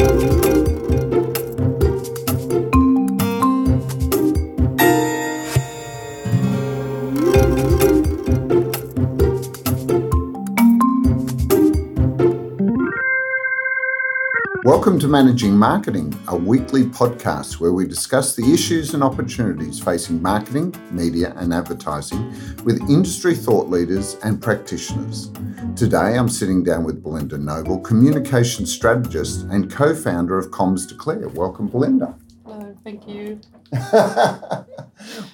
Thank you. Welcome to Managing Marketing, a weekly podcast where we discuss the issues and opportunities facing marketing, media, and advertising with industry thought leaders and practitioners. Today, I'm sitting down with Belinda Noble, communication strategist and co founder of Comms Declare. Welcome, Belinda. Hello, thank you.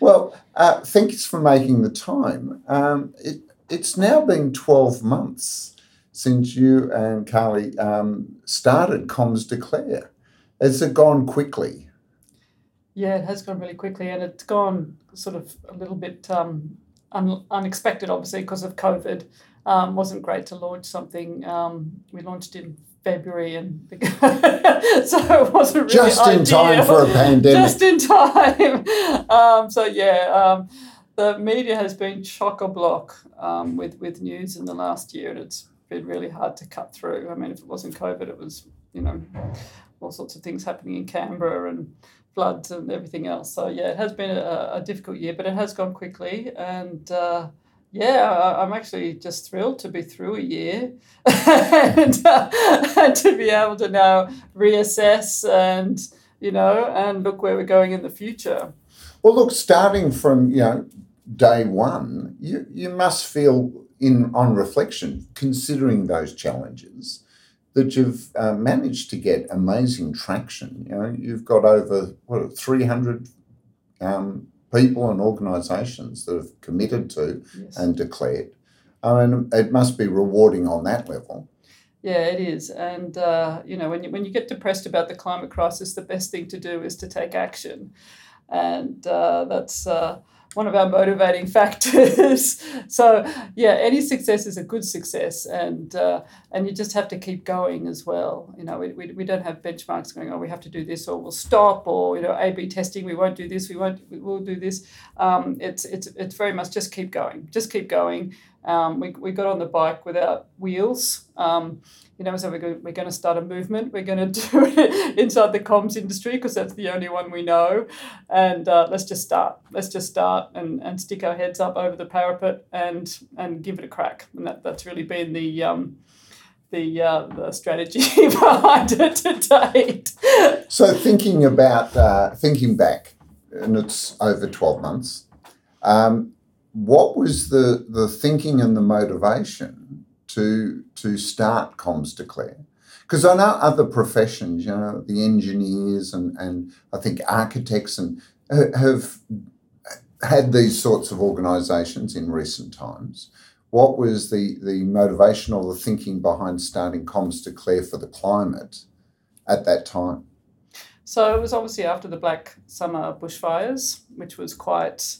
well, uh, thanks for making the time. Um, it, it's now been 12 months since you and Carly um, started Comms Declare. Has it gone quickly? Yeah, it has gone really quickly, and it's gone sort of a little bit um, un- unexpected, obviously, because of COVID. Um, wasn't great to launch something. Um, we launched in February, and so it wasn't really just in ideal. time for a pandemic. Just in time. Um, so yeah, um, the media has been chock a block um, with with news in the last year, and it's been really hard to cut through. I mean, if it wasn't COVID, it was, you know, all sorts of things happening in Canberra and floods and everything else. So, yeah, it has been a, a difficult year, but it has gone quickly. And, uh, yeah, I, am actually just thrilled to be through a year and, uh, and to be able to now reassess and, you know, and look where we're going in the future. Well, look, starting from, you know, day one, you, you must feel in on reflection, considering those challenges, that you've uh, managed to get amazing traction. You know, you've got over what three hundred um, people and organisations that have committed to yes. and declared. I mean, it must be rewarding on that level. Yeah, it is, and uh, you know, when you when you get depressed about the climate crisis, the best thing to do is to take action, and uh, that's uh, one of our motivating factors. so yeah, any success is a good success, and uh, and you just have to keep going as well. You know, we, we, we don't have benchmarks going. Oh, we have to do this, or we'll stop, or you know, A/B testing. We won't do this. We won't. We'll do this. Um, it's it's it's very much just keep going. Just keep going. Um, we, we got on the bike without wheels. Um, you know, so we're going, we're going to start a movement. We're going to do it inside the comms industry because that's the only one we know. And uh, let's just start. Let's just start and, and stick our heads up over the parapet and and give it a crack. And that, that's really been the um, the, uh, the strategy behind it to date. So thinking about uh, thinking back, and it's over twelve months. Um, what was the the thinking and the motivation to to start Comms Declare? Because I know other professions, you know, the engineers and, and I think architects and have had these sorts of organisations in recent times. What was the, the motivation or the thinking behind starting Comms Declare for the climate at that time? So it was obviously after the Black Summer bushfires, which was quite.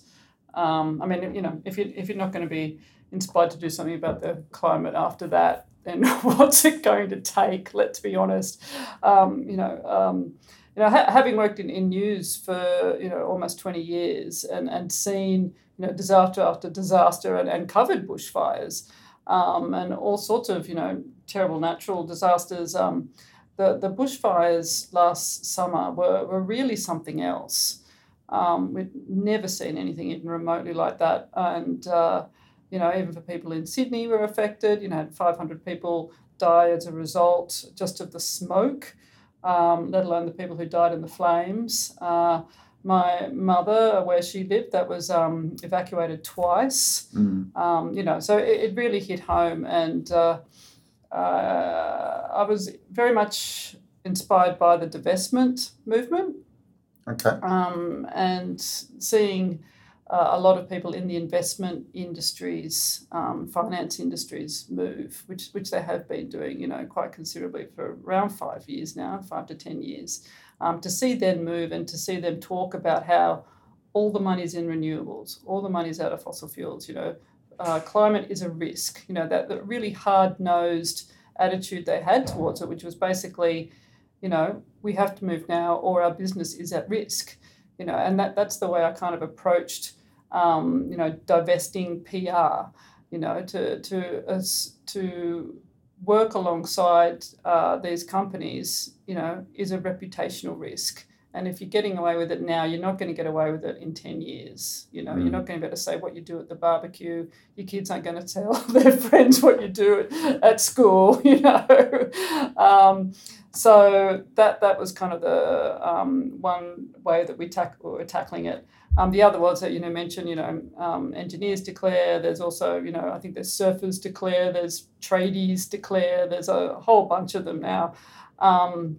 Um, I mean, you know, if you if you're not going to be inspired to do something about the climate after that, then what's it going to take? Let's be honest. Um, you know, um, you know, ha- having worked in, in news for you know almost twenty years and and seen you know disaster after disaster and, and covered bushfires um, and all sorts of you know terrible natural disasters. Um, the the bushfires last summer were were really something else. Um, we'd never seen anything even remotely like that, and uh, you know, even for people in Sydney were affected. You know, 500 people die as a result just of the smoke, um, let alone the people who died in the flames. Uh, my mother, where she lived, that was um, evacuated twice. Mm. Um, you know, so it, it, really hit home, and uh, uh, I was very much inspired by the divestment movement. Okay. Um, and seeing uh, a lot of people in the investment industries, um, finance industries move, which which they have been doing, you know, quite considerably for around five years now, five to ten years. Um, to see them move and to see them talk about how all the money's in renewables, all the money's out of fossil fuels. You know, uh, climate is a risk. You know that, that really hard nosed attitude they had towards it, which was basically, you know, we have to move now or our business is at risk you know, and that, that's the way I kind of approached, um, you know, divesting PR, you know, to to uh, to work alongside uh, these companies, you know, is a reputational risk. And if you're getting away with it now, you're not going to get away with it in 10 years. You know, mm. you're not going to be able to say what you do at the barbecue. Your kids aren't going to tell their friends what you do at, at school, you know. um, so that that was kind of the um, one way that we, tack- we were tackling it. Um, the other was that you know mentioned you know um, engineers declare. There's also you know I think there's surfers declare. There's tradies declare. There's a whole bunch of them now, um,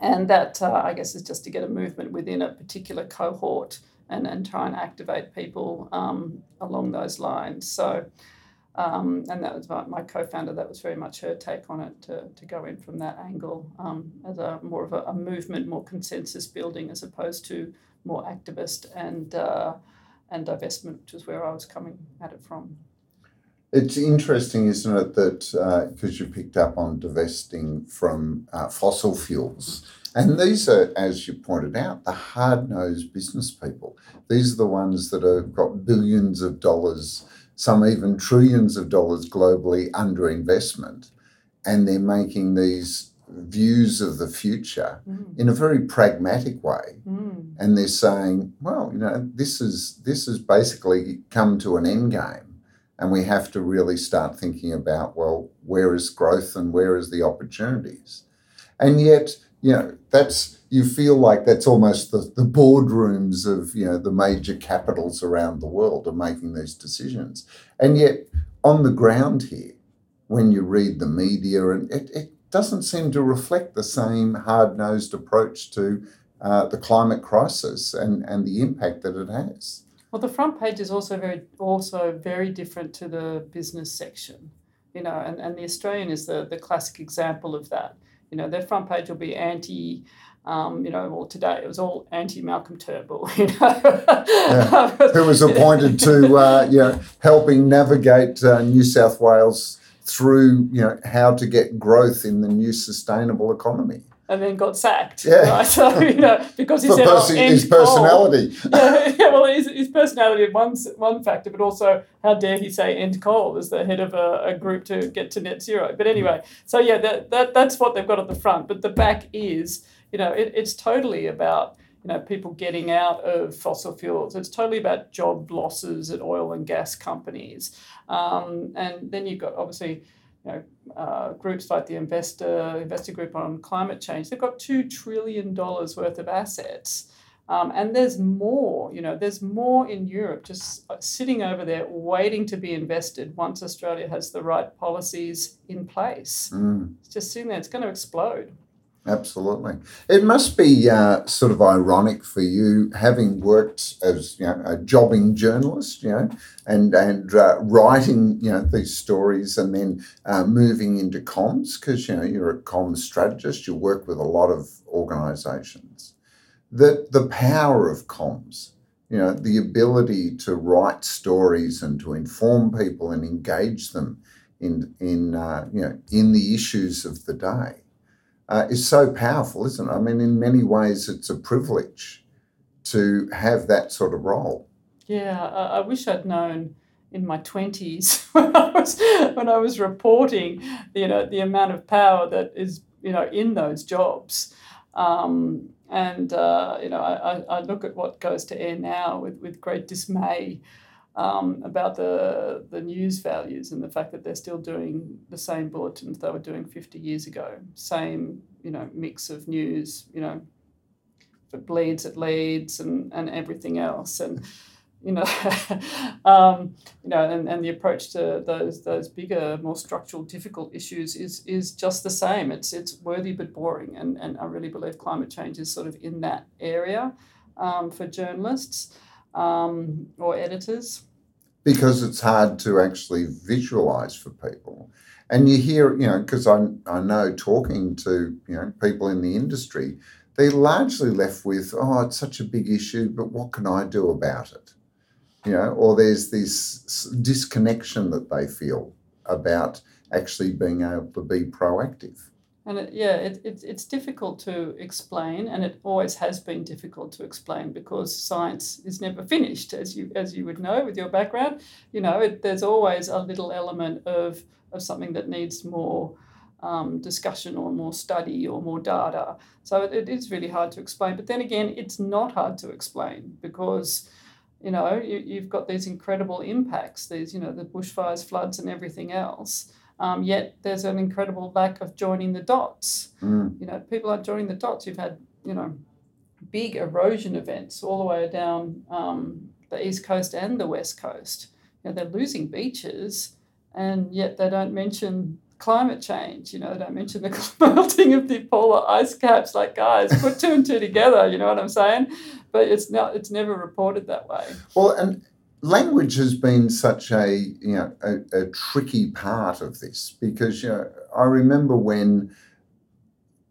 and that uh, I guess is just to get a movement within a particular cohort and and try and activate people um, along those lines. So. Um, and that was my, my, co-founder. That was very much her take on it to, to go in from that angle um, as a more of a, a movement, more consensus building, as opposed to more activist and uh, and divestment, which is where I was coming at it from. It's interesting, isn't it, that because uh, you picked up on divesting from uh, fossil fuels. And these are, as you pointed out, the hard nosed business people. These are the ones that have got billions of dollars, some even trillions of dollars globally under investment. And they're making these views of the future mm. in a very pragmatic way mm. and they're saying well you know this is this has basically come to an end game and we have to really start thinking about well where is growth and where is the opportunities and yet you know that's you feel like that's almost the, the boardrooms of you know the major capitals around the world are making these decisions and yet on the ground here when you read the media and it, it doesn't seem to reflect the same hard nosed approach to uh, the climate crisis and, and the impact that it has. Well, the front page is also very also very different to the business section, you know, and, and the Australian is the, the classic example of that. You know, their front page will be anti, um, you know, well today it was all anti Malcolm Turnbull, you know, yeah. who was appointed to uh, you know helping navigate uh, New South Wales through you know how to get growth in the new sustainable economy. And then got sacked. Yeah. Right? So, you know, because he said person, oh, his personality. yeah, yeah, well, his, his personality is one, one factor, but also how dare he say end coal as the head of a, a group to get to net zero. But anyway, so yeah, that, that that's what they've got at the front. But the back is, you know, it, it's totally about you know, people getting out of fossil fuels. It's totally about job losses at oil and gas companies. Um, and then you've got obviously, you know, uh, groups like the Investor Investor Group on Climate Change. They've got two trillion dollars worth of assets. Um, and there's more, you know, there's more in Europe just sitting over there waiting to be invested once Australia has the right policies in place. Mm. It's just sitting there, it's going to explode. Absolutely. It must be uh, sort of ironic for you, having worked as you know, a jobbing journalist, you know, and and uh, writing you know these stories, and then uh, moving into comms because you know you're a comms strategist. You work with a lot of organisations. That the power of comms, you know, the ability to write stories and to inform people and engage them in in uh, you know in the issues of the day uh, is so powerful, isn't it? I mean, in many ways, it's a privilege to have that sort of role. Yeah, I, I wish I'd known in my twenties when I was when I was reporting, you know, the amount of power that is you know in those jobs. Um, and uh, you know, I, I look at what goes to air now with, with great dismay um, about the the news values and the fact that they're still doing the same bulletins they were doing 50 years ago. Same, you know, mix of news, you know, if it bleeds, it leads and, and everything else. And, you know, um, you know, and, and the approach to those those bigger, more structural, difficult issues is is just the same. It's it's worthy but boring. And, and I really believe climate change is sort of in that area um, for journalists um, or editors? Because it's hard to actually visualize for people. And you hear, you know, because I, I know talking to, you know, people in the industry, they're largely left with, oh, it's such a big issue, but what can I do about it? You know, or there's this disconnection that they feel about actually being able to be proactive. And it, yeah, it, it, it's difficult to explain, and it always has been difficult to explain because science is never finished, as you as you would know with your background. You know, it, there's always a little element of of something that needs more um, discussion or more study or more data. So it, it is really hard to explain. But then again, it's not hard to explain because you know you, you've got these incredible impacts. These you know the bushfires, floods, and everything else um, yet there's an incredible lack of joining the dots. Mm. You know, people aren't joining the dots. You've had, you know, big erosion events all the way down um, the east coast and the west coast. You know, they're losing beaches, and yet they don't mention climate change. You know, they don't mention the melting of the polar ice caps. Like, guys, put two and two together. You know what I'm saying? But it's not. It's never reported that way. Well, and language has been such a you know a, a, tricky part of this because you know I remember when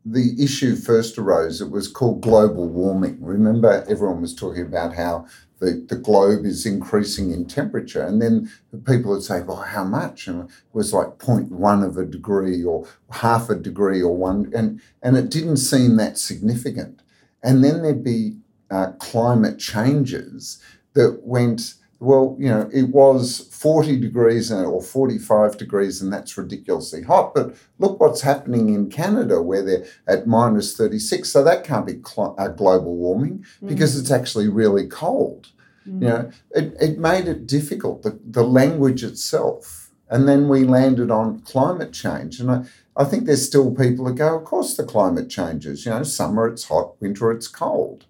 the issue first arose, it was called global warming. Remember, everyone was talking about how the, the globe is increasing in temperature, and then people would say, "Well, how much?" And it was like 0.1 of a degree, or half a degree, or one, and and it didn't seem that significant. And then there'd be uh, climate changes that went well, you know, it was 40 degrees or 45 degrees, and that's ridiculously hot. But look what's happening in Canada, where they're at minus 36. So that can't be cl- uh, global warming because mm. it's actually really cold. Mm. You know, it, it made it difficult, the, the language itself. And then we landed on climate change. And I, I think there's still people that go, of course, the climate changes. You know, summer it's hot, winter it's cold.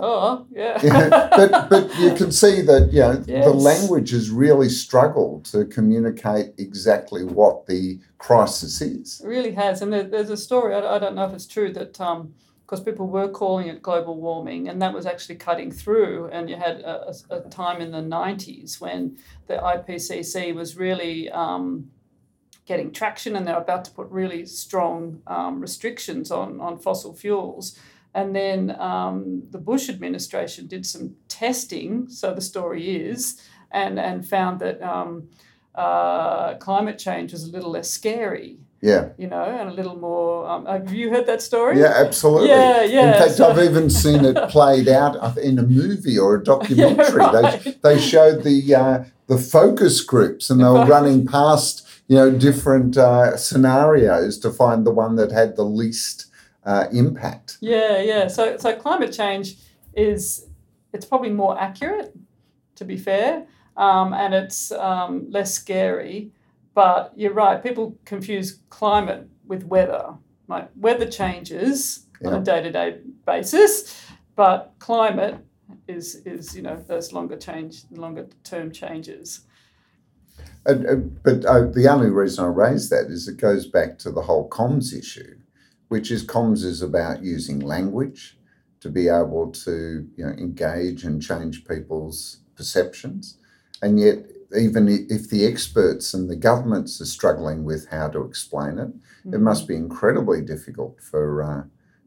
Oh, yeah. yeah. But but you can see that you know yes. the language has really struggled to communicate exactly what the crisis is. It really has, and there, there's a story. I, I don't know if it's true that. Um, because people were calling it global warming, and that was actually cutting through. And you had a, a time in the 90s when the IPCC was really um, getting traction, and they're about to put really strong um, restrictions on, on fossil fuels. And then um, the Bush administration did some testing, so the story is, and, and found that um, uh, climate change was a little less scary. Yeah. You know, and a little more. Um, have you heard that story? Yeah, absolutely. Yeah, yeah. In fact, so, I've even seen it played out in a movie or a documentary. yeah, right. They, they showed the uh, the focus groups and they were running past, you know, different uh, scenarios to find the one that had the least uh, impact. Yeah, yeah. So, so climate change is it's probably more accurate, to be fair, um, and it's um, less scary. But you're right. People confuse climate with weather. Like weather changes on a day to day basis, but climate is is you know those longer change, longer term changes. Uh, uh, but uh, the only reason I raise that is it goes back to the whole comms issue which is comms is about using language to be able to you know engage and change people's perceptions. And yet even if the experts and the governments are struggling with how to explain it mm-hmm. it must be incredibly difficult for uh,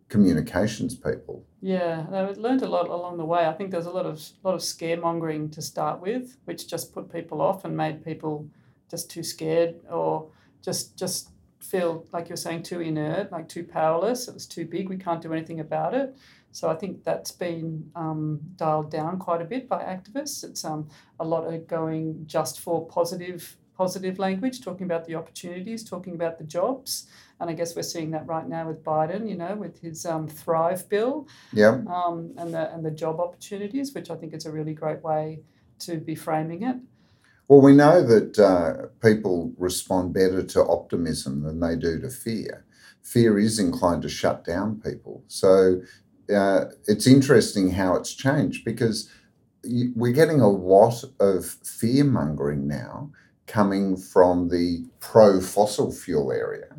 communications people. Yeah i learned a lot along the way. I think there's a lot of lot of scaremongering to start with which just put people off and made people just too scared or just just feel like you're saying too inert, like too powerless. It was too big. We can't do anything about it. So I think that's been um, dialed down quite a bit by activists. It's um, a lot of going just for positive positive language, talking about the opportunities, talking about the jobs. And I guess we're seeing that right now with Biden, you know, with his um, Thrive bill yeah. um, and, the, and the job opportunities, which I think is a really great way to be framing it. Well, we know that uh, people respond better to optimism than they do to fear. Fear is inclined to shut down people. So uh, it's interesting how it's changed because we're getting a lot of fear mongering now coming from the pro fossil fuel area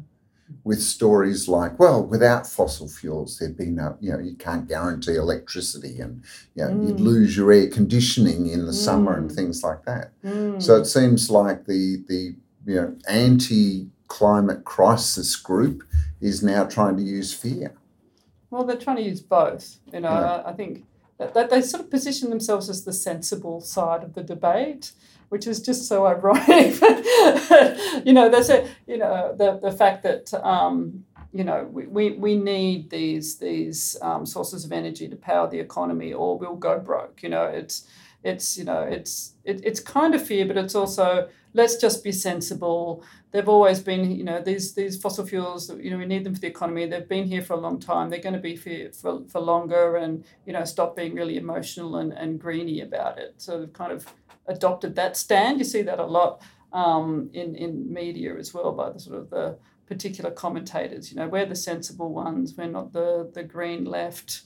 with stories like, well, without fossil fuels, there'd be no, you know, you can't guarantee electricity and, you know, mm. you'd lose your air conditioning in the mm. summer and mm. things like that. Mm. So it seems like the, the you know, anti climate crisis group is now trying to use fear. Well, they're trying to use both. You know, yeah. I, I think that, that they sort of position themselves as the sensible side of the debate which is just so ironic. you know, that's a you know the the fact that um, you know, we, we, we need these these um, sources of energy to power the economy, or we'll go broke. You know, it's it's you know it's it, it's kind of fear, but it's also let's just be sensible. They've always been you know these these fossil fuels. You know, we need them for the economy. They've been here for a long time. They're going to be for for, for longer, and you know, stop being really emotional and and greeny about it. So they've kind of adopted that stand. You see that a lot um, in in media as well by the sort of the particular commentators. You know, we're the sensible ones. We're not the the green left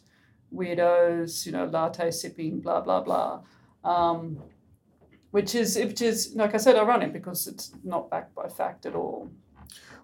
weirdos. You know, latte sipping, blah blah blah. Um, which is which is like I said, ironic because it's not backed by fact at all.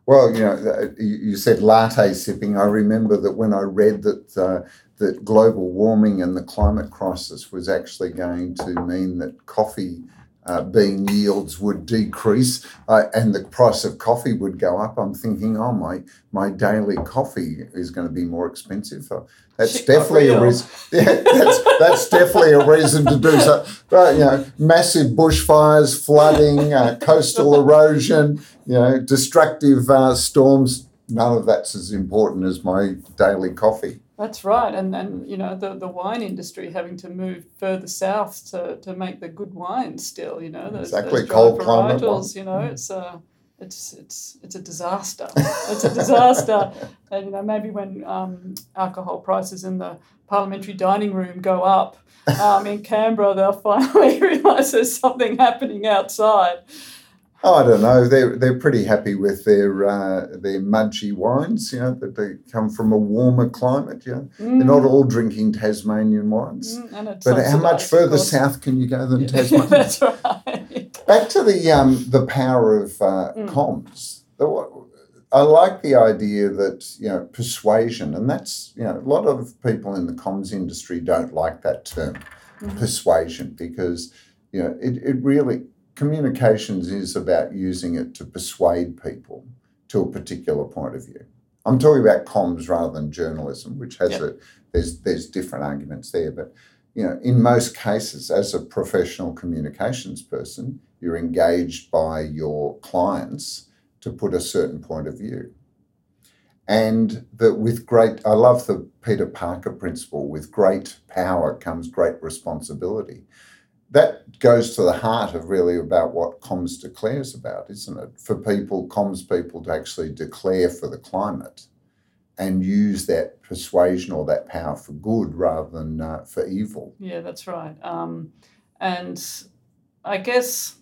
Well, you know, you said latte sipping. I remember that when I read that uh, that global warming and the climate crisis was actually going to mean that coffee uh, bean yields would decrease uh, and the price of coffee would go up, I'm thinking, oh, my my daily coffee is going to be more expensive. Uh, that's definitely a reason. Yeah, that's, that's definitely a reason to do so. But you know, massive bushfires, flooding, uh, coastal erosion, you know, destructive uh, storms. None of that's as important as my daily coffee. That's right, and and you know the, the wine industry having to move further south to, to make the good wine still. You know those, exactly those cold climate. You know it's uh, it's it's it's a disaster. it's a disaster, and you know maybe when um, alcohol prices in the parliamentary dining room go up um, in Canberra, they'll finally realise there's something happening outside. Oh, I don't know. They're they're pretty happy with their uh, their Mudgee wines. You know that they come from a warmer climate. You know? Mm. they're not all drinking Tasmanian wines. Mm, but how much further south can you go than Tasmania? That's right. Back to the um, the power of uh, mm. comms. I like the idea that you know persuasion, and that's you know a lot of people in the comms industry don't like that term, mm-hmm. persuasion, because you know it, it really communications is about using it to persuade people to a particular point of view. I'm talking about comms rather than journalism, which has yep. a there's there's different arguments there, but you know, in most cases, as a professional communications person, you're engaged by your clients to put a certain point of view. And that with great, I love the Peter Parker principle with great power comes great responsibility that goes to the heart of really about what comms declares about, isn't it? For people, comms people to actually declare for the climate and use that persuasion or that power for good rather than uh, for evil. Yeah, that's right. Um, and I guess,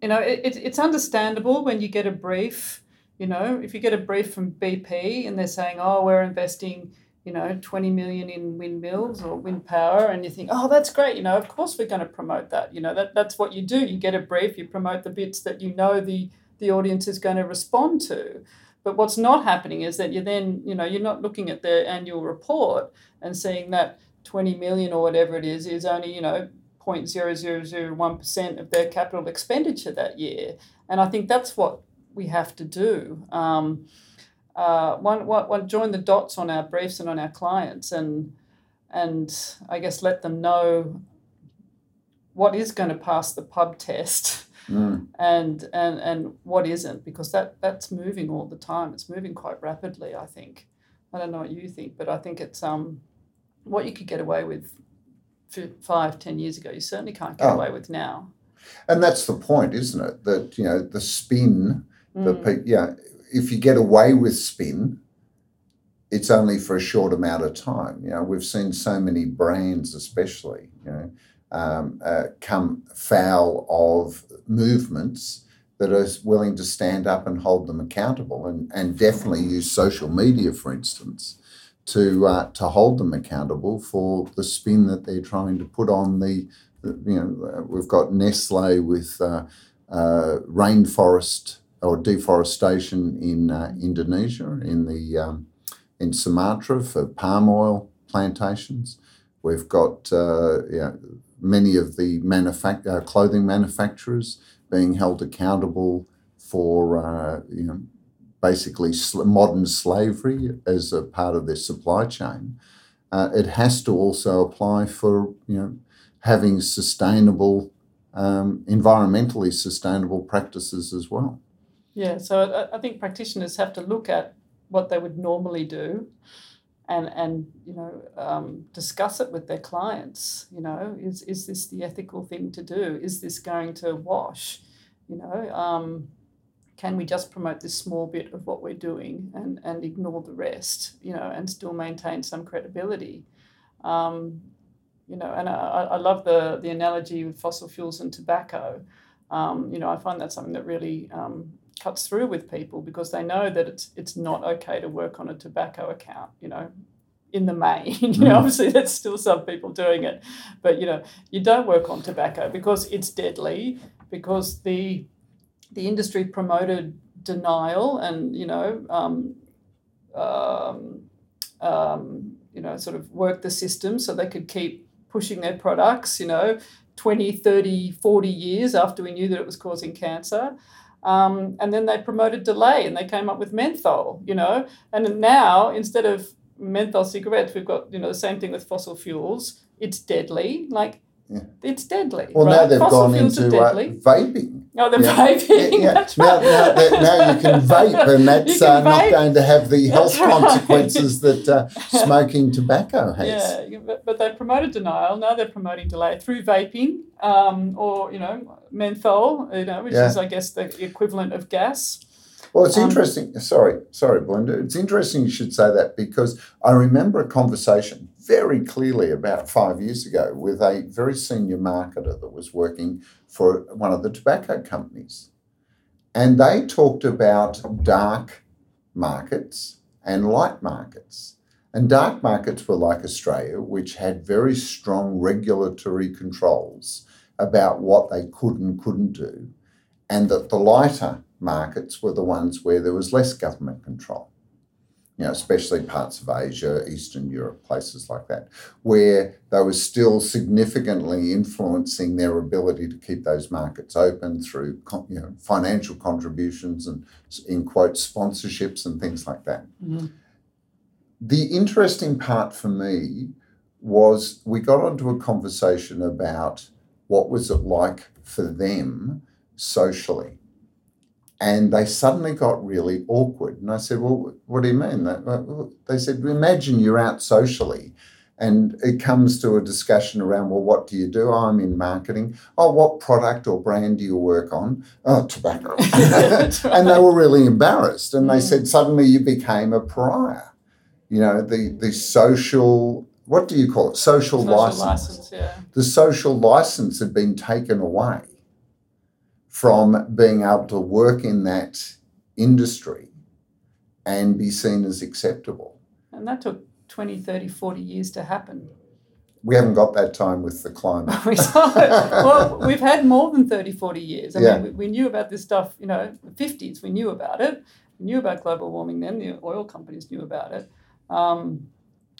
you know, it, it's understandable when you get a brief, you know, if you get a brief from BP and they're saying, oh, we're investing you know, 20 million in windmills or wind power, and you think, oh, that's great. You know, of course we're going to promote that. You know, that, that's what you do. You get a brief, you promote the bits that you know the, the audience is going to respond to. But what's not happening is that you're then, you know, you're not looking at the annual report and seeing that 20 million or whatever it is is only, you know, 0.0001% of their capital expenditure that year. And I think that's what we have to do. Um, uh, one, one, one join the dots on our briefs and on our clients and and I guess let them know what is going to pass the pub test mm. and and and what isn't because that that's moving all the time it's moving quite rapidly I think I don't know what you think but I think it's um what you could get away with five ten years ago you certainly can't get oh. away with now and that's the point isn't it that you know the spin mm. the yeah if you get away with spin, it's only for a short amount of time. You know, we've seen so many brands, especially, you know, um, uh, come foul of movements that are willing to stand up and hold them accountable, and, and definitely use social media, for instance, to uh, to hold them accountable for the spin that they're trying to put on the. the you know, we've got Nestle with uh, uh rainforest or deforestation in uh, Indonesia, in the um, in Sumatra for palm oil plantations. We've got uh, many of the manufact- uh, clothing manufacturers being held accountable for uh, you know basically sl- modern slavery as a part of their supply chain. Uh, it has to also apply for you know having sustainable, um, environmentally sustainable practices as well. Yeah, so I, I think practitioners have to look at what they would normally do and and you know um, discuss it with their clients you know is is this the ethical thing to do? Is this going to wash? You know um, can we just promote this small bit of what we're doing and and ignore the rest you know and still maintain some credibility? Um, you know and I, I love the the analogy with fossil fuels and tobacco. Um, you know I find that something that really um, cuts through with people because they know that it's it's not okay to work on a tobacco account, you know, in the main. you know, Mm. obviously there's still some people doing it, but you know, you don't work on tobacco because it's deadly, because the the industry promoted denial and you know um, um, um, you know sort of work the system so they could keep pushing their products you know 20 30 40 years after we knew that it was causing cancer um, and then they promoted delay and they came up with menthol you know? And now instead of menthol cigarettes we've got you know the same thing with fossil fuels. It's deadly like Yeah. it's deadly Well, right? now they've fossil gone into uh, vaping. oh they're Yeah. vaping Yeah, yeah. Now, now, now you can vape, and that's uh, can not going to have the health right. consequences that uh, smoking tobacco has. Yeah, but, but they promoted denial. Now they're promoting delay through vaping, um, or you know, menthol. You know, which is, I guess, the equivalent of gas. Well, it's Um, interesting. Sorry, sorry, Belinda. It's interesting you should say that because I remember a conversation very clearly about five years ago with a very senior marketer that was working for one of the tobacco companies. And they talked about dark markets and light markets. And dark markets were like Australia, which had very strong regulatory controls about what they could and couldn't do, and that the lighter markets were the ones where there was less government control. You know, especially parts of Asia, Eastern Europe, places like that, where they were still significantly influencing their ability to keep those markets open through you know, financial contributions and, in quote, sponsorships and things like that. Mm-hmm. The interesting part for me was we got onto a conversation about what was it like for them socially. And they suddenly got really awkward. And I said, Well, what do you mean? They- well, said, Imagine you're out socially and it comes to a discussion around, Well, what do you do? Oh, I'm in marketing. Oh, what product or brand do you work on? Oh, tobacco. And they were really embarrassed. And they Mm. said, Suddenly you became a pariah. You know, the, the social, what do you call it? Social, Social license license, yeah. the social license had been taken away from being able to work in that industry and be seen as acceptable. And that took 20, 30, 40 years to happen. We haven't got that time with the climate. we well, we've had more than 30, 40 years. I Yeah. mean, we, we knew about this stuff, you know, the 50s, we knew about it. We knew about global warming then, the oil companies knew about it. Um,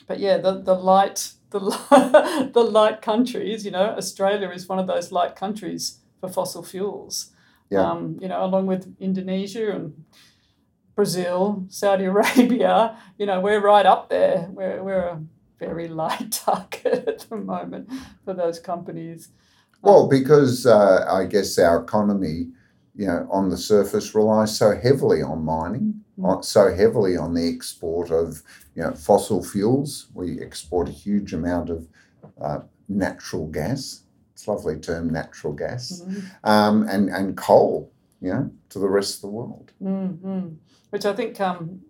but yeah, the, the light, the, the light countries, you know, Australia is one of those light countries for fossil fuels. Yeah. Um, you know, along with Indonesia and Brazil, Saudi Arabia, you know, we're right up there. We're, we're a very light target at the moment for those companies. Well, because uh, I guess our economy, you know, on the surface relies so heavily on mining, Mm. so heavily on the export of, you know, fossil fuels. We export a huge amount of uh, natural gas. Lovely term, natural gas, Mhm. um, and and coal, you know, to the rest of the world. Mm-hmm. Which I think, um,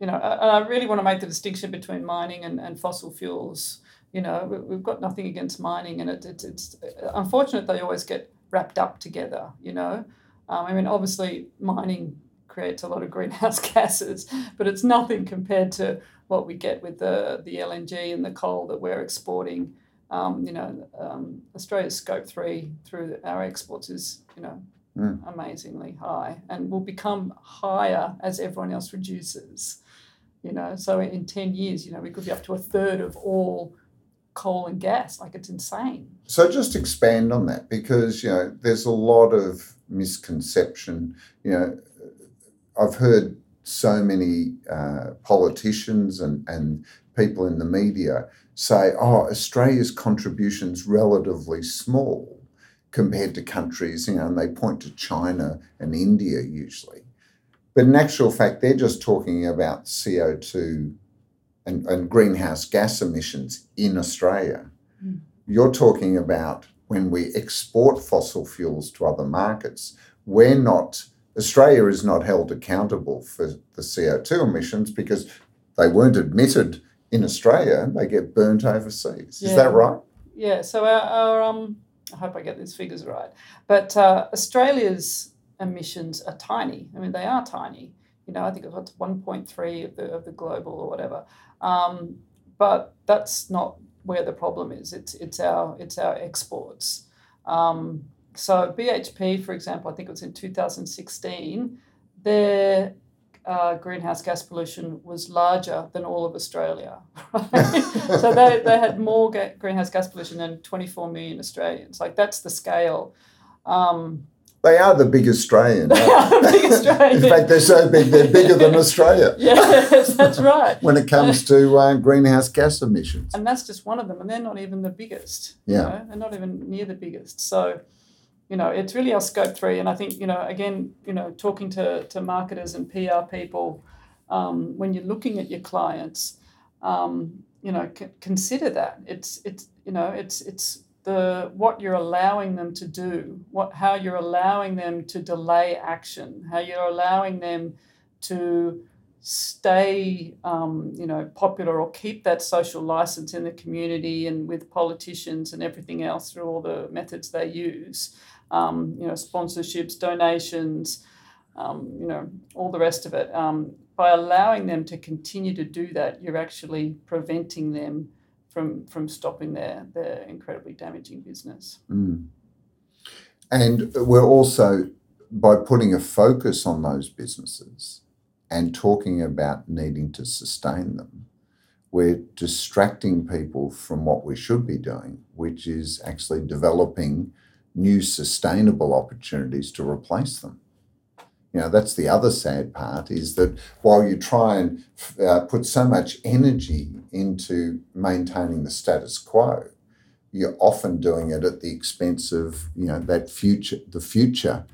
you know, I, I really want to make the distinction between mining and, and fossil fuels. You know, we, we've got nothing against mining, and it, it, it's unfortunate they always get wrapped up together. You know, um, I mean, obviously mining creates a lot of greenhouse gases, but it's nothing compared to what we get with the the LNG and the coal that we're exporting. Um, you know, um, Australia's scope three through our exports is, you know, Mm. amazingly high and will become higher as everyone else reduces. You know, so in 10 years, you know, we could be up to a third of all coal and gas. Like it's insane. So just expand on that because you know there's a lot of misconception. You know, I've heard so many uh, politicians and and people in the media say, "Oh, Australia's contribution's relatively small compared to countries," you know, and they point to China and India usually. But in actual fact, they're just talking about CO2 and, and greenhouse gas emissions in Australia. Mm. You're talking about when we export fossil fuels to other markets, we're not, Australia is not held accountable for the CO2 emissions because they weren't admitted in Australia, and they get burnt overseas. Is that right? Yeah, so our, our um, I hope I get these figures right, but uh, Australia's emissions are tiny. I mean, they are tiny. You know, I think it's one point three of the of the global or whatever. Um, but that's not where the problem is. It's it's our it's our exports. Um, so BHP, for example, I think it was in 2016, their uh, greenhouse gas pollution was larger than all of Australia. Right? so they, they had more ga- greenhouse gas pollution than 24 million Australians. Like that's the scale. Um, They are the big Australian. They are the big Australian. In fact, they're so big, they're bigger than Australia yes, that's right. when it comes to uh, greenhouse gas emissions. And that's just one of them, and they're not even the biggest. Yeah. You know? They're not even near the biggest. So, you know, it's really our scope three. And I think, you know, again, you know, talking to, to marketers and PR people, um, when you're looking at your clients, um, you know, c- consider that. It's it's you know, it's it's the what you're allowing them to do, what how you're allowing them to delay action, how you're allowing them to stay, um, you know, popular or keep that social license in the community and with politicians and everything else through all the methods they use, um, you know, sponsorships, donations, um, you know, all the rest of it. Um, by allowing them to continue to do that, you're actually preventing them from from stopping their their incredibly damaging business. Mm. And we're also, by putting a focus on those businesses and talking about needing to sustain them, we're distracting people from what we should be doing, which is actually developing new sustainable opportunities to replace them. You know, that's the other sad part is that while you try and uh, put so much energy into maintaining the status quo, you're often doing it at the expense of you know that future the future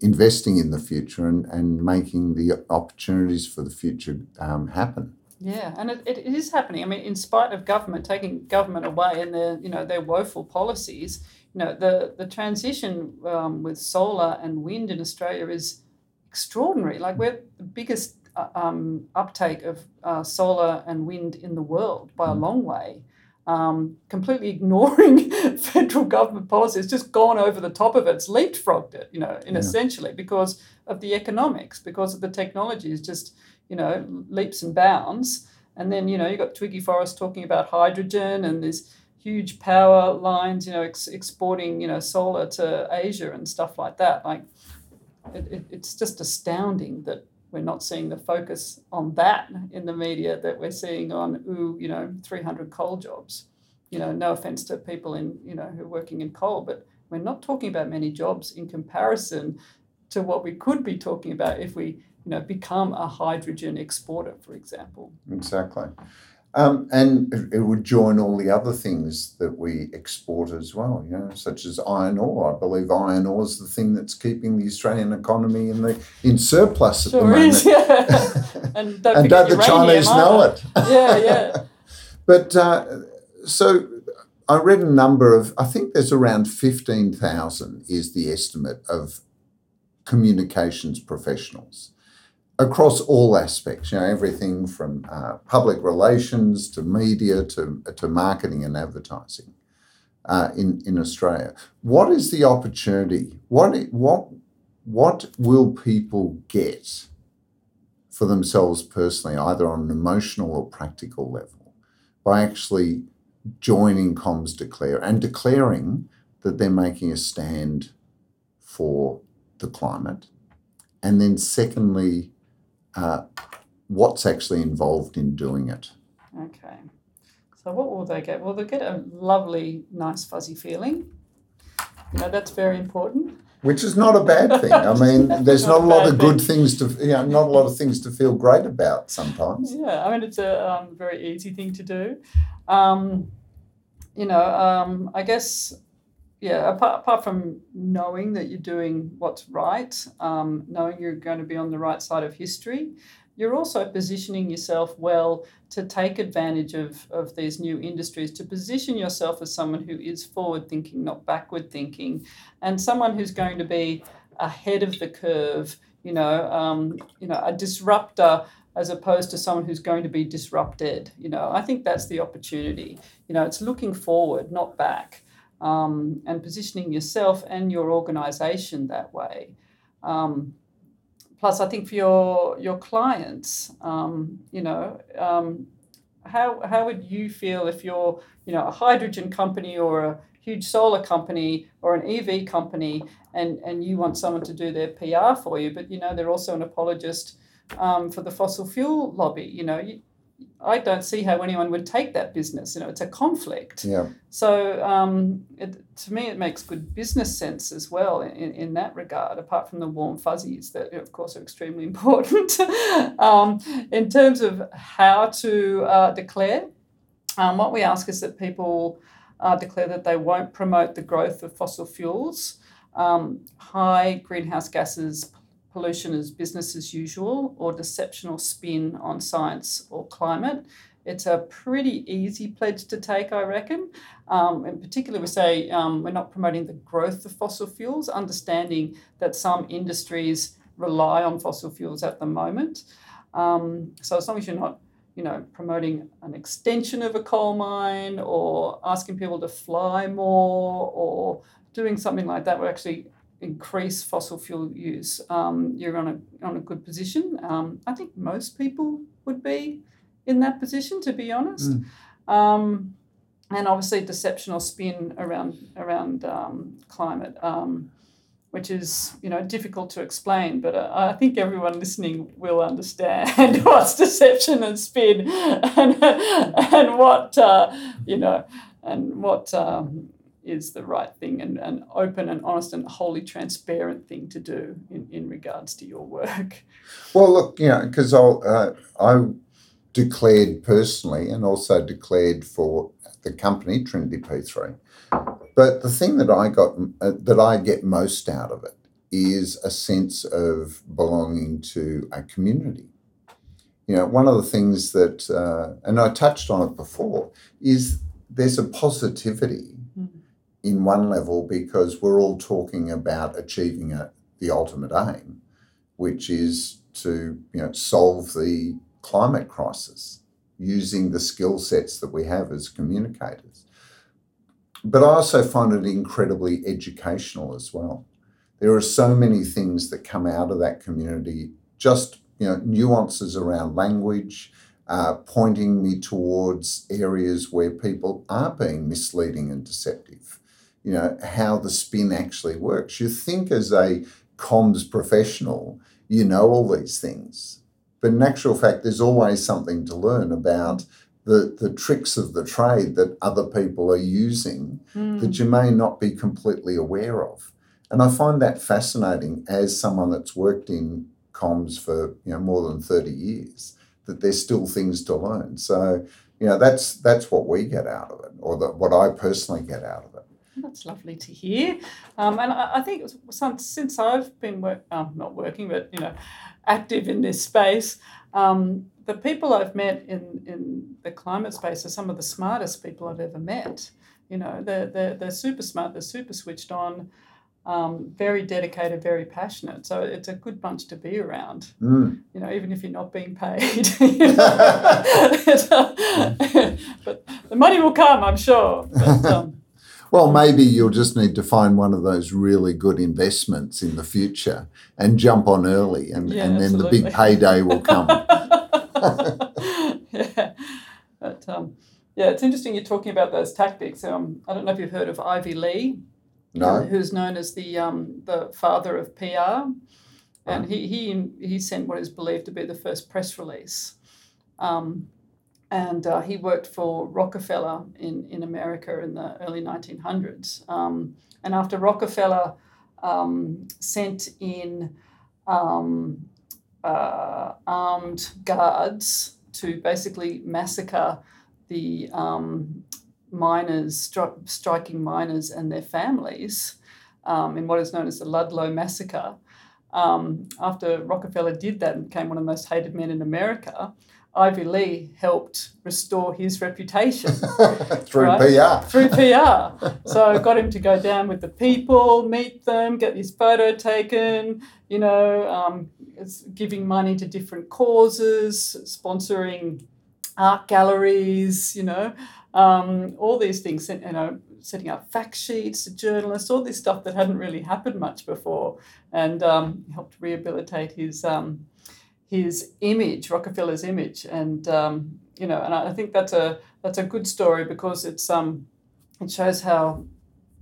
investing in the future and, and making the opportunities for the future um, happen Yeah, and it, it is happening. I mean, in spite of government taking government away and their you know their woeful policies, know the the transition um, with solar and wind in Australia is extraordinary. Like we're the biggest uh, um, uptake of uh, solar and wind in the world by a long way. Um, completely ignoring federal government policy. It's just gone over the top of it. It's leapfrogged it, you know, in Yeah. essentially because of the economics, because of the technology is just, you know, leaps and bounds. And then, you know, you've got Twiggy Forrest talking about hydrogen and there's huge power lines, you know, ex- exporting, you know, solar to Asia and stuff like that. Like, it, it, it's just astounding that we're not seeing the focus on that in the media that we're seeing on, ooh, you know, 300 coal jobs. You know, no offense to people in, you know, who are working in coal, but we're not talking about many jobs in comparison to what we could be talking about if we, you know, become a hydrogen exporter, for example. exactly um, and it- it would join all the other things that we export as well, you know, such as iron ore. I believe iron ore is the thing that's keeping the Australian economy in the in surplus at the moment. is, yeah. and don't, and don't the Chinese know it? Yeah, yeah. But uh, so I read a number of, I think there's around 15,000 is the estimate of communications professionals across all aspects, you know, everything from uh, public relations to media to, to marketing and advertising uh, in, in Australia. What is the opportunity? What, what, what will people get for themselves personally, either on an emotional or practical level? by actually joining Comms Declare and declaring that they're making a stand for the climate. And then, secondly, uh, what's actually involved in doing it. Okay. So what will they get? Well, they'll get a lovely, nice, fuzzy feeling. You know, that's very important. Which is not a bad thing. I mean, there's not a lot of Not good things to, you know, not a lot of things to feel great about sometimes. Yeah, I mean, it's a um, very easy thing to do. Um, you know, um, I guess, yeah, apart, apart from knowing that you're doing what's right, um, knowing you're going to be on the right side of history, you're also positioning yourself well to take advantage of, of these new industries, to position yourself as someone who is forward thinking, not backward thinking, and someone who's going to be ahead of the curve, you know, um, you know, a disruptor as opposed to someone who's going to be disrupted. You know, I think that's the opportunity. You know, it's looking forward, not back, um, and positioning yourself and your organization that way. Um, plus, I think for your your clients, um, you know, um, how how would you feel if you're you know a hydrogen company or a huge solar company or an EV company and and you want someone to do their PR for you, but you know they're also an apologist um, for the fossil fuel lobby. You know, you, I don't see how anyone would take that business. You know, it's a conflict. Yeah. So um, it, to me, it makes good business sense as well in, in that regard. Apart from the warm fuzzies that, of course, are extremely important. um, in terms of how to uh, declare, um, what we ask is that people uh, declare that they won't promote the growth of fossil fuels, um, high greenhouse gases pollution is business as usual or deception or spin on science or climate. It's a pretty easy pledge to take, I reckon. Um, in particular, we say um, we're not promoting the growth of fossil fuels, understanding that some industries rely on fossil fuels at the moment. Um, so as long as you're not, you know, promoting an extension of a coal mine or asking people to fly more or doing something like that, we're actually increase fossil fuel use, um, you're on a, on a good position. Um, I think most people would be in that position, to be honest. Mm. Um, and obviously, deception or spin around around um, climate, um, which is you know difficult to explain, but uh, I think everyone listening will understand what's deception and spin, and and what uh, you know, and what um, is the right thing and an open and honest and wholly transparent thing to do in, in regards to your work. Well, look, you know, because uh, I declared personally and also declared for the company Trinity P3. But the thing that I got uh, that I get most out of it is a sense of belonging to a community. You know, one of the things that, uh, and I touched on it before, is there's a positivity in one level because we're all talking about achieving a, the ultimate aim, which is to you know solve the climate crisis using the skill sets that we have as communicators. But I also find it incredibly educational as well. There are so many things that come out of that community, just you know nuances around language, uh, pointing me towards areas where people are being misleading and deceptive you know, how the spin actually works. You think as a comms professional, you know all these things. But in actual fact, there's always something to learn about the, the tricks of the trade that other people are using mm. that you may not be completely aware of. And I find that fascinating as someone that's worked in comms for you know more than 30 years, that there's still things to learn. So, you know, that's that's what we get out of it, or the, what I personally get out of it. That's lovely to hear. Um, and I, I think since I've been work, um, not working, but you know, active in this space, um, the people I've met in, in the climate space are some of the smartest people I've ever met. You know, they're, they're, they're super smart, they're super switched on, um, very dedicated, very passionate. So it's a good bunch to be around. Mm. You know, even if you're not being paid. but the money will come, I'm sure. But, um, well, maybe you'll just need to find one of those really good investments in the future and jump on early, and, yeah, and then absolutely. the big payday will come. yeah. But, um, yeah, it's interesting you're talking about those tactics. Um, I don't know if you've heard of Ivy Lee, no. who's known as the um, the father of PR, and he he he sent what is believed to be the first press release. Um, and uh, he worked for Rockefeller in, in America in the early 1900s. Um, and after Rockefeller um, sent in um, uh, armed guards to basically massacre the, um, miners, stri- striking miners and their families um, in what is known as the Ludlow Massacre. Um, after Rockefeller did that and became one of the most hated men in America, Ivy Lee helped restore his reputation Through Right. PR. through PR. So got him to go down with the people, meet them, get his photo taken. You know, um, it's giving money to different causes, sponsoring art galleries. You know, um, all these things. You know, setting up fact sheets to journalists. All this stuff that hadn't really happened much before, and um, helped rehabilitate his. Um, his image, Rockefeller's image, and um, you know, and I think that's a that's a good story because it's um, it shows how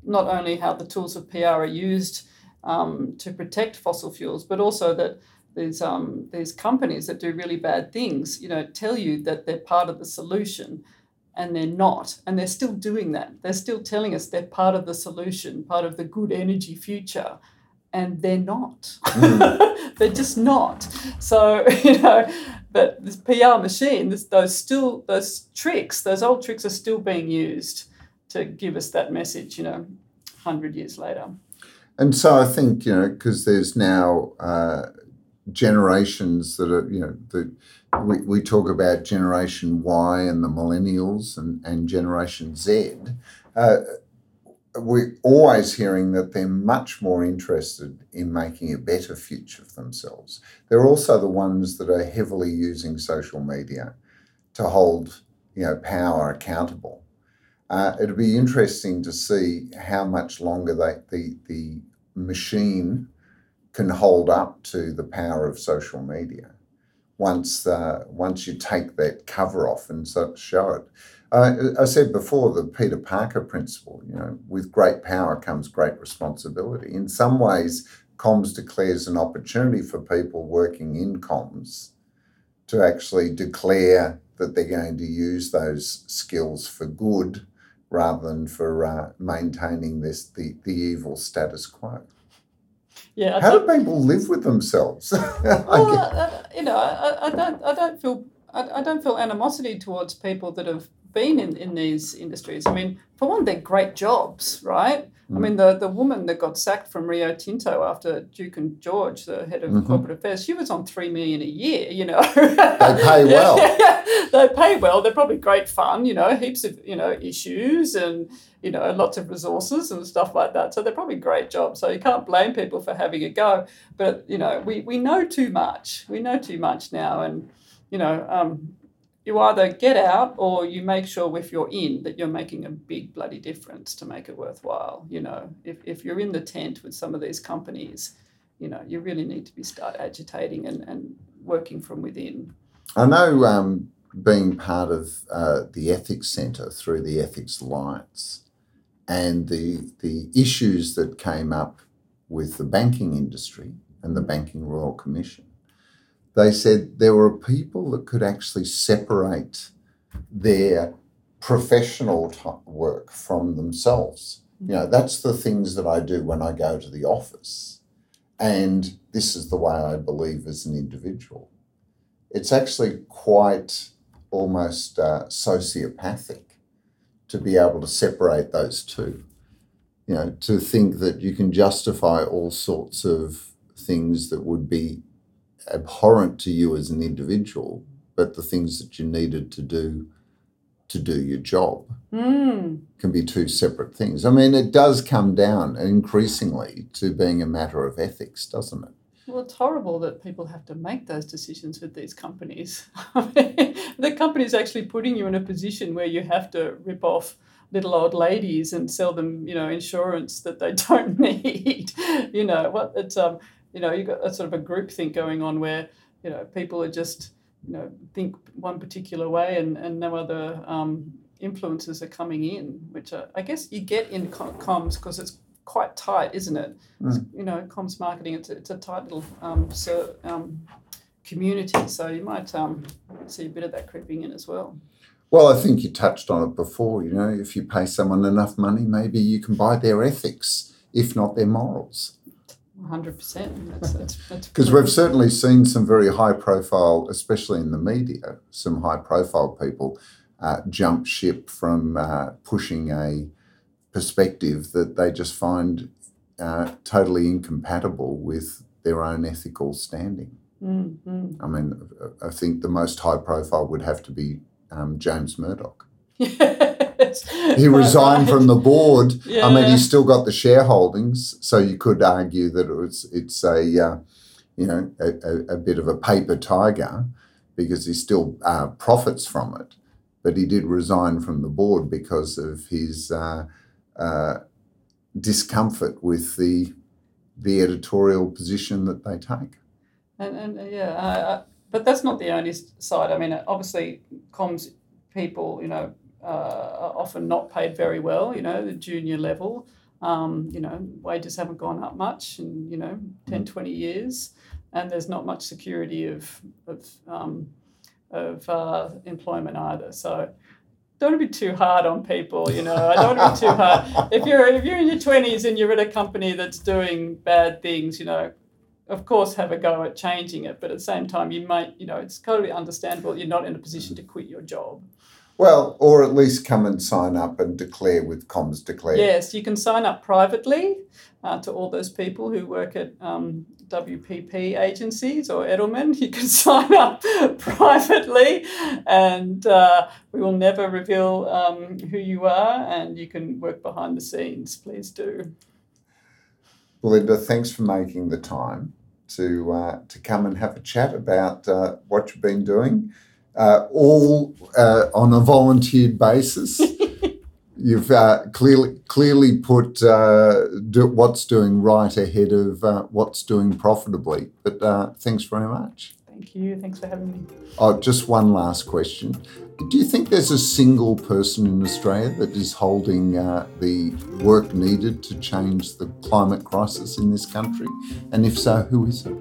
not only how the tools of PR are used um, to protect fossil fuels, but also that these um, these companies that do really bad things, you know, tell you that they're part of the solution, and they're not, and they're still doing that. They're still telling us they're part of the solution, part of the good energy future, and they're not. they're just not. So you know, but this PR machine, this, those still those tricks, those old tricks are still being used to give us that message. You know, hundred years later. And so I think, you know, because there's now uh, generations that are, you know, the, we, we talk about Generation Y and the millennials and, and Generation Z. Uh, we're always hearing that they're much more interested in making a better future for themselves. They're also the ones that are heavily using social media to hold, you know, power accountable. Uh, it'll be interesting to see how much longer they, the the machine can hold up to the power of social media once uh, once you take that cover off and so show it. Uh, I said before the Peter Parker principle. You know, with great power comes great responsibility. In some ways, comms declares an opportunity for people working in comms to actually declare that they're going to use those skills for good rather than for uh, maintaining this the, the evil status quo. Yeah, I How do people live with themselves? Well, get- uh, you know, I, I don't, I don't feel, I, I don't feel animosity towards people that have been in, in these industries. I mean, for one, they're great jobs, right? I mean, the, the woman that got sacked from Rio Tinto after Juukan Gorge, the head of Mhm. corporate affairs, she was on three million a year. You know, They pay well. they pay well. They're probably great fun. You know, heaps of you know issues and you know lots of resources and stuff like that. So they're probably great jobs. So you can't blame people for having a go. But you know, we we know too much. We know too much now, and you know. Um, you either get out or you make sure if you're in that you're making a big bloody difference to make it worthwhile. You know, if, if you're in the tent with some of these companies, you know, you really need to be start agitating and, and working from within. I know um, being part of uh, the Ethics Centre through the Ethics Alliance and the, the issues that came up with the banking industry and the Banking Royal Commission, they said there were people that could actually separate their professional work from themselves. You know, that's the things that I do when I go to the office. And this is the way I believe as an individual it's actually quite almost uh, sociopathic to be able to separate those two. You know, to think that you can justify all sorts of things that would be abhorrent to you as an individual, but the things that you needed to do to do your job Mm. can be two separate things. I mean, it does come down increasingly to being a matter of ethics, doesn't it? Well, it's horrible that people have to make those decisions with these companies. the company's actually putting you in a position where you have to rip off little old ladies and sell them, you know, insurance that they don't need. you know, what it's um, you know, you got a sort of a group think going on where you know people are just you know think one particular way and and no other um, influences are coming in, which uh, I guess you get in comms because it's quite tight, isn't it? It's, you know, comms marketing. It's a, it's a tight little um, so, um, community, so you might um, see a bit of that creeping in as well. Well, I think you touched on it before. You know, if you pay someone enough money, maybe you can buy their ethics, if not their morals. Hundred percent. That's that's, that's Because we've certainly seen some very high profile, especially in the media, some high profile people uh, jump ship from uh, pushing a perspective that they just find uh, totally incompatible with their own ethical standing. Mm-hmm. I mean, I think the most high profile would have to be um, James Murdoch. Yes. He resigned from the board. I mean, Yeah. he's still got the shareholdings, so you could argue that it was it's a uh, you know a, a, a bit of a paper tiger because he still uh, profits from it, but he did resign from the board because of his uh, uh, discomfort with the the editorial position that they take. And, and uh, yeah, I, I, but that's not the only side. I mean, obviously, comms people, you know, uh, are often not paid very well, you know, the junior level. Um, you know, wages haven't gone up much in, you know, 10, 20 years. And there's not much security of, of, um, of uh, employment either. So don't be too hard on people, you know. I don't want to be too hard. If you're, if you're in your 20s and you're at a company that's doing bad things, you know, of course have a go at changing it but at the same time you might you know it's totally understandable you're not in a position to quit your job. Well, or at least come and sign up and declare with Comms Declare. yes you can sign up privately uh, to all those people who work at um, WPP agencies or Edelman. You can sign up privately and uh, we will never reveal um, who you are and you can work behind the scenes. Please do. Belinda, thanks for making the time to uh, to come and have a chat about uh, what you've been doing, uh, all uh, on a volunteered basis. You've uh, clearly clearly put uh, do, what's doing right ahead of uh, what's doing profitably. But uh, thanks very much. thank you thanks for having me Oh, just one last question. Do you think there's a single person in Australia that is holding uh, the work needed to change the climate crisis in this country? And if so, who is it?